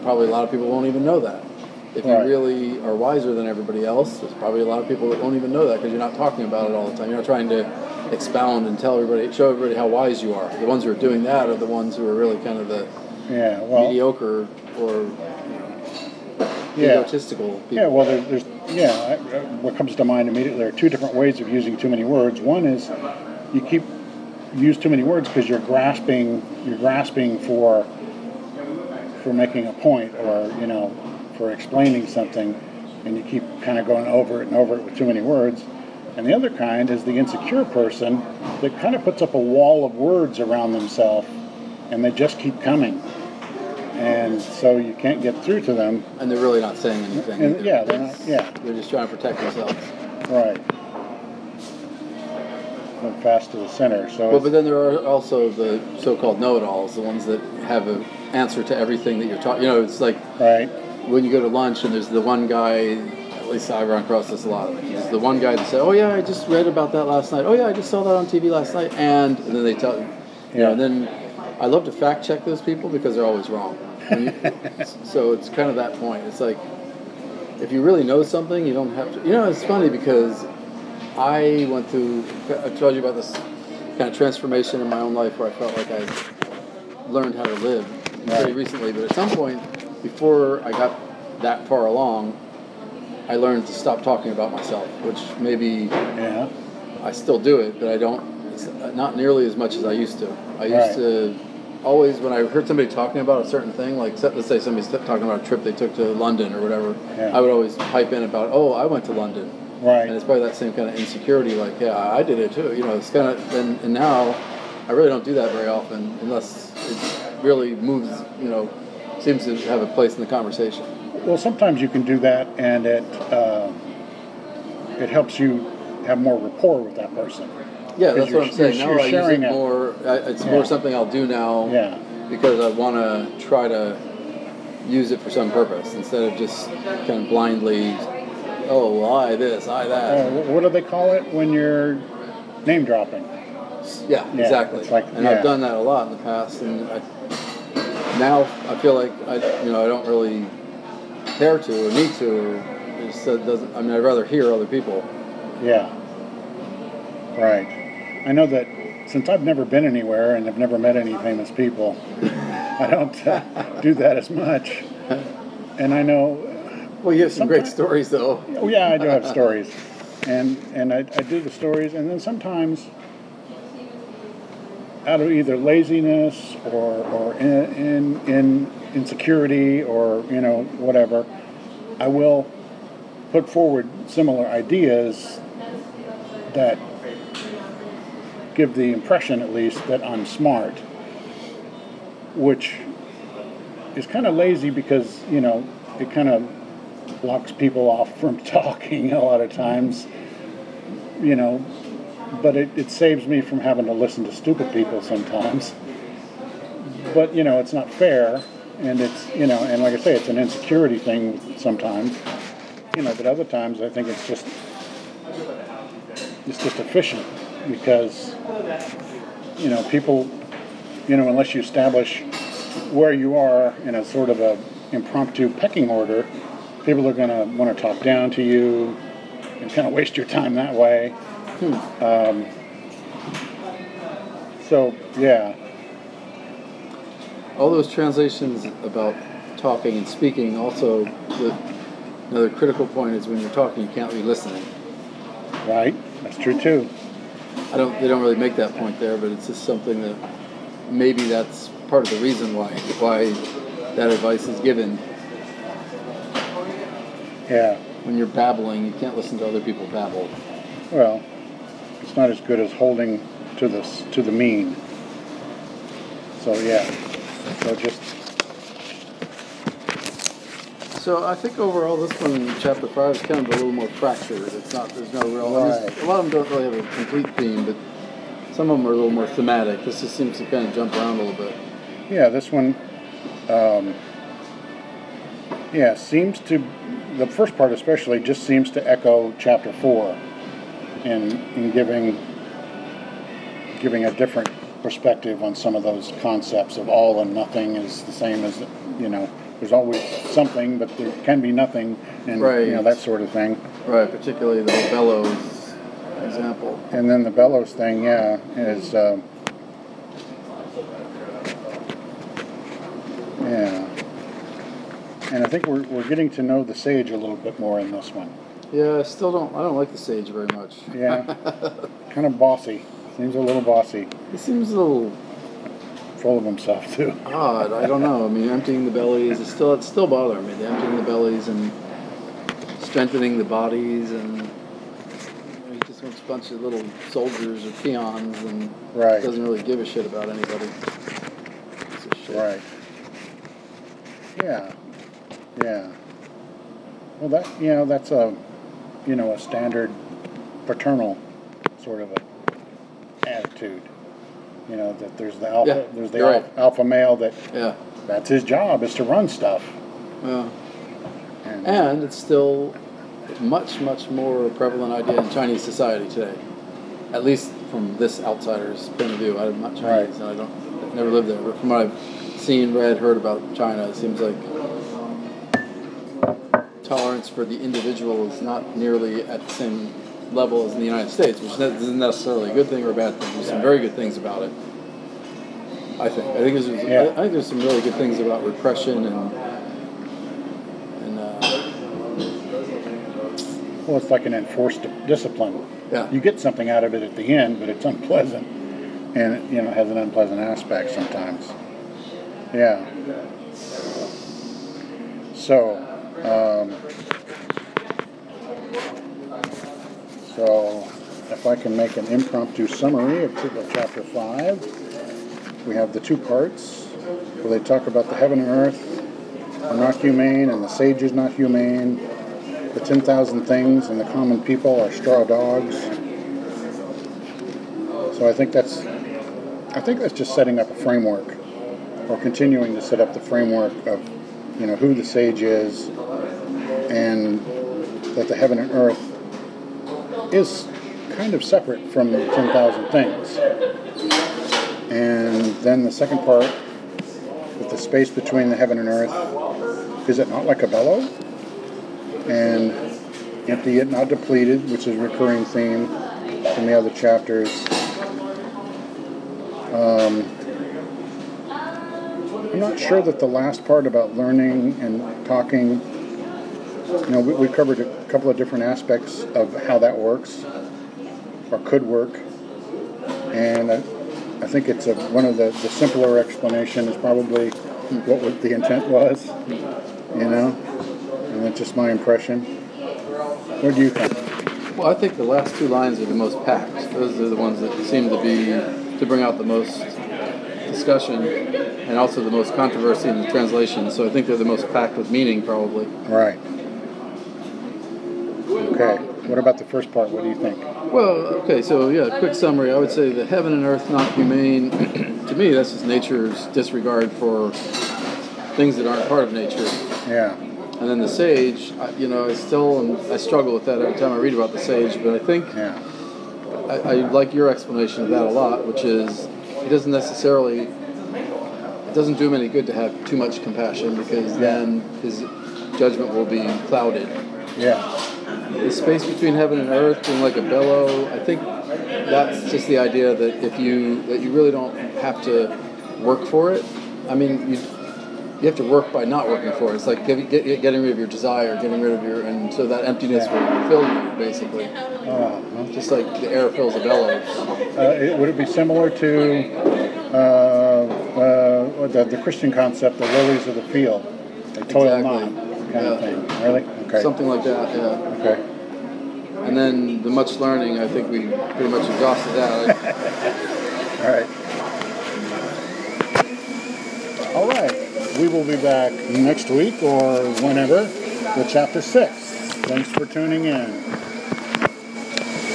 probably a lot of people won't even know that. If you Right. really are wiser than everybody else, there's probably a lot of people that won't even know that because you're not talking about it all the time. You're not trying to expound and tell everybody, show everybody how wise you are. The ones who are doing that are the ones who are really kind of the yeah. Well, mediocre or you know, Yeah. egotistical people. Yeah, well, there's, there's yeah. I- What comes to mind immediately are two different ways of using too many words. One is you keep use too many words because you're grasping you're grasping for for making a point or you know for explaining something, and you keep kind of going over it and over it with too many words. And the other kind is the insecure person that kind of puts up a wall of words around themselves, and they just keep coming. And so you can't get through to them and they're really not saying anything. and either. yeah, they're not, yeah, They're just trying to protect themselves. right. Went fast to the center, so Well, but then there are also the so-called know-it-alls, the ones that have an answer to everything that you're talking. You know, it's like right, when you go to lunch and there's the one guy. At least I run across this a lot. There's the one guy that said, "Oh yeah, I just read about that last night. Oh yeah, I just saw that on TV last night." And, and then they tell, you Yeah. know, and then I love to fact check those people because they're always wrong. You- so it's kind of that point. It's like if you really know something, you don't have to. You know, it's funny because I went through. I told you about this kind of transformation in my own life where I felt like I learned how to live pretty Right. recently. But at some point, before I got that far along, I learned to stop talking about myself, which maybe yeah, I still do it, but I don't. It's not nearly as much as I used to. I used Right. to always when I heard somebody talking about a certain thing, like let's say somebody's talking about a trip they took to London or whatever, Yeah. I would always pipe in about, oh, I went to London, right, and it's probably that same kind of insecurity, like, yeah, I did it too. You know, it's kind of and, and now I really don't do that very often unless it really moves. You know, seems to have a place in the conversation. Well, sometimes you can do that, and it uh, it helps you have more rapport with that person. Yeah, that's what I'm saying. Now I use it more. I, it's Yeah. more something I'll do now. Yeah, because I want to try to use it for some purpose instead of just kind of blindly, oh, well, I this, I uh, that. wh- what do they call it when you're name dropping? yeah, yeah, exactly. like- and yeah. I've done that a lot in the past, and I, now I feel like I, you know, I don't really care to or need to. It just doesn't. I mean, I'd rather hear other people. Yeah, right. I know that since I've never been anywhere and have never met any famous people, I don't uh, do that as much. And I know Well, you have some great stories, though. Oh yeah, I do have stories, and and I, I do the stories, and then sometimes out of either laziness or or in, in in insecurity or you know whatever, I will put forward similar ideas that give the impression, at least, that I'm smart, which is kind of lazy because you know it kind of blocks people off from talking a lot of times, you know, but it, it saves me from having to listen to stupid people sometimes. But, you know, it's not fair, and it's, you know, and like I say, it's an insecurity thing sometimes, you know, but other times I think it's just, it's just efficient because, you know, people, you know, unless you establish where you are in a sort of a impromptu pecking order, people are going to want to talk down to you and kind of waste your time that way. Um, so yeah, All those translations about talking and speaking also the another critical point is when you're talking you can't be listening. right. That's true too. I don't. They don't really make that point there, but it's just something that maybe that's part of the reason why why that advice is given. Yeah. When you're babbling, you can't listen to other people babble. Well, it's not as good as holding to the to the mean. So yeah. So just So I think overall, this one, chapter five, is kind of a little more fractured. It's not. There's no real. Right. a lot of them don't really have a complete theme, but some of them are a little more thematic. This just seems to kind of jump around a little bit. yeah, this one. Um, yeah, seems to the first part especially just seems to echo chapter four, in in giving giving a different perspective on some of those concepts of all and nothing is the same as you know. There's always something, but there can be nothing, and you know that sort of thing. Right, particularly the bellows example. And then the bellows thing, yeah, is uh, yeah, And I think we're, we're getting to know the sage a little bit more in this one. Yeah, I still don't. I don't like the sage very much. Yeah. kind of bossy. Seems a little bossy. He seems a little Full of himself, too. odd. I don't know. I mean, emptying the bellies is still it's still bothering me. The emptying the bellies and strengthening the bodies, and you know, he just wants a bunch of little soldiers or peons, and Right. doesn't really give a shit about anybody. Shit. Right. Yeah. Yeah. Well, that you know that's a you know a standard paternal sort of a attitude. You know that there's the alpha, Yeah, there's the you're right. alpha male that Yeah. that's his job is to run stuff. Yeah. And, And it's still much, much more prevalent idea in Chinese society today. At least from this outsider's point of view. I'm not Chinese and I don't never lived there, but from what I've seen, read, heard about China, it seems like tolerance for the individual is not nearly at the same level as in the United States, which isn't necessarily a good thing or a bad thing. There's some very good things about it. I think. I think there's, Yeah. I think there's some really good things about repression and and uh, well, it's like an enforced discipline. yeah. You get something out of it at the end, but it's unpleasant, and it, you know has an unpleasant aspect sometimes. Yeah. So, um, so if I can make an impromptu summary of, chapter five, we have the two parts where they talk about the heaven and earth are not humane, and the sage is not humane. The 10,000 things and the common people are straw dogs. So I think that's I think that's just setting up a framework or continuing to set up the framework of you know who the sage is and that the heaven and earth is kind of separate from the 10,000 things. And then the second part with the space between the heaven and earth is it not like a bellow? and empty yet not depleted, which is a recurring theme in the other chapters. Um, I'm not sure that the last part about learning and talking, you know, we, we covered a couple of different aspects of how that works or could work. And I, I think it's a, one of the, the simpler explanation is probably what was- the intent was, you know? And that's just my impression. What do you think? Well, I think the last two lines are the most packed. Those are the ones that seem to be to bring out the most discussion and also the most controversy in the translation. So I think they're the most packed with meaning, probably. Right. Okay. What about the first part? What do you think? Well, okay, so yeah, quick summary. I would say the heaven and earth not humane. to me, that's just nature's disregard for things that aren't part of nature. Yeah. And then the sage, I, you know, I still I struggle with that every time I read about the sage. But I think Yeah. I, I like your explanation of that a lot, which is it doesn't necessarily it doesn't do him any good to have too much compassion because then his judgment will be clouded. Yeah. The space between heaven and earth being like a bellow, I think that's just the idea that if you that you really don't have to work for it. I mean, you you have to work by not working for it. It's like get, get, getting rid of your desire, getting rid of your, and so that emptiness will fill you basically, Uh, just like the air fills a bellows. uh, it, would it be similar to uh, uh, the, the Christian concept, the lilies of the field? They toil Exactly. not, kind of thing. Really? Okay. Something like that, yeah. Okay. And then the much learning, I think we pretty much exhausted that. All right. All right. We will be back next week or whenever with chapter six. Thanks for tuning in.